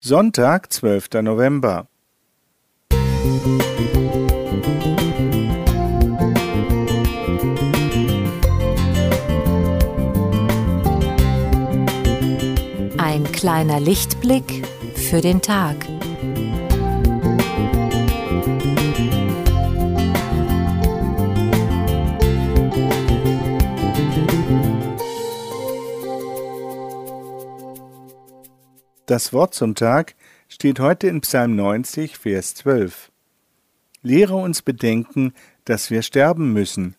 Sonntag, 12. November. Ein kleiner Lichtblick für den Tag. Das Wort zum Tag steht heute in Psalm 90, Vers 12. Lehre uns bedenken, dass wir sterben müssen,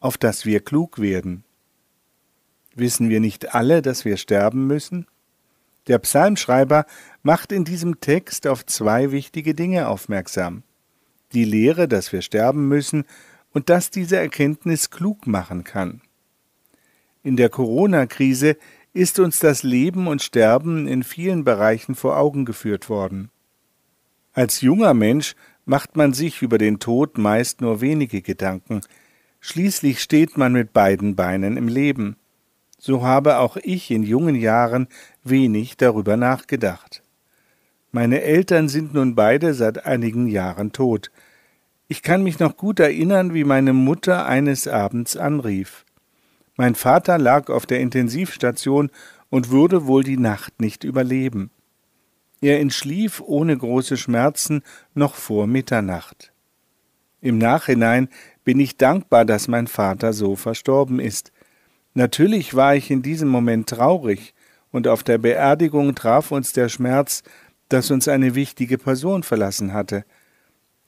auf dass wir klug werden. Wissen wir nicht alle, dass wir sterben müssen? Der Psalmschreiber macht in diesem Text auf zwei wichtige Dinge aufmerksam. Die Lehre, dass wir sterben müssen und dass diese Erkenntnis klug machen kann. In der Corona-Krise ist uns das Leben und Sterben in vielen Bereichen vor Augen geführt worden. Als junger Mensch macht man sich über den Tod meist nur wenige Gedanken, schließlich steht man mit beiden Beinen im Leben. So habe auch ich in jungen Jahren wenig darüber nachgedacht. Meine Eltern sind nun beide seit einigen Jahren tot. Ich kann mich noch gut erinnern, wie meine Mutter eines Abends anrief. Mein Vater lag auf der Intensivstation und würde wohl die Nacht nicht überleben. Er entschlief ohne große Schmerzen noch vor Mitternacht. Im Nachhinein bin ich dankbar, dass mein Vater so verstorben ist. Natürlich war ich in diesem Moment traurig, und auf der Beerdigung traf uns der Schmerz, dass uns eine wichtige Person verlassen hatte.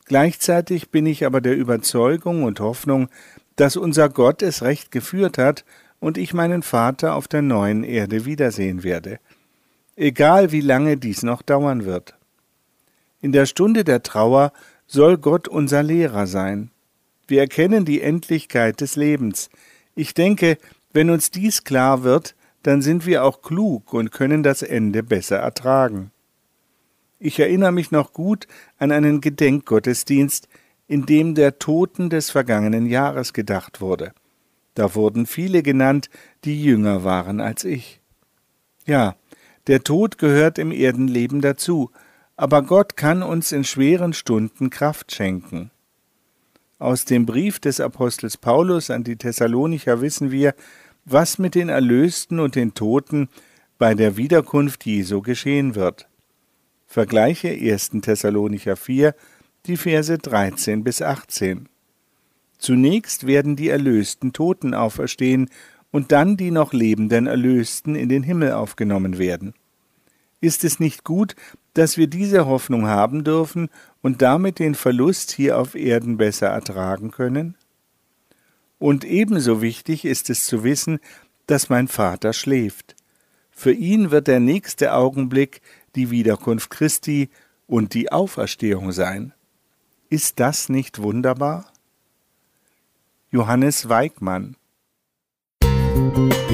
Gleichzeitig bin ich aber der Überzeugung und Hoffnung, dass unser Gott es recht geführt hat und ich meinen Vater auf der neuen Erde wiedersehen werde, egal wie lange dies noch dauern wird. In der Stunde der Trauer soll Gott unser Lehrer sein. Wir erkennen die Endlichkeit des Lebens. Ich denke, wenn uns dies klar wird, dann sind wir auch klug und können das Ende besser ertragen. Ich erinnere mich noch gut an einen Gedenkgottesdienst, in dem der Toten des vergangenen Jahres gedacht wurde. Da wurden viele genannt, die jünger waren als ich. Ja, der Tod gehört im Erdenleben dazu, aber Gott kann uns in schweren Stunden Kraft schenken. Aus dem Brief des Apostels Paulus an die Thessalonicher wissen wir, was mit den Erlösten und den Toten bei der Wiederkunft Jesu geschehen wird. Vergleiche 1. Thessalonicher 4, die Verse 13 bis 18. Zunächst werden die erlösten Toten auferstehen und dann die noch lebenden Erlösten in den Himmel aufgenommen werden. Ist es nicht gut, dass wir diese Hoffnung haben dürfen und damit den Verlust hier auf Erden besser ertragen können? Und ebenso wichtig ist es zu wissen, dass mein Vater schläft. Für ihn wird der nächste Augenblick die Wiederkunft Christi und die Auferstehung sein. Ist das nicht wunderbar? Johannes Weigmann Musik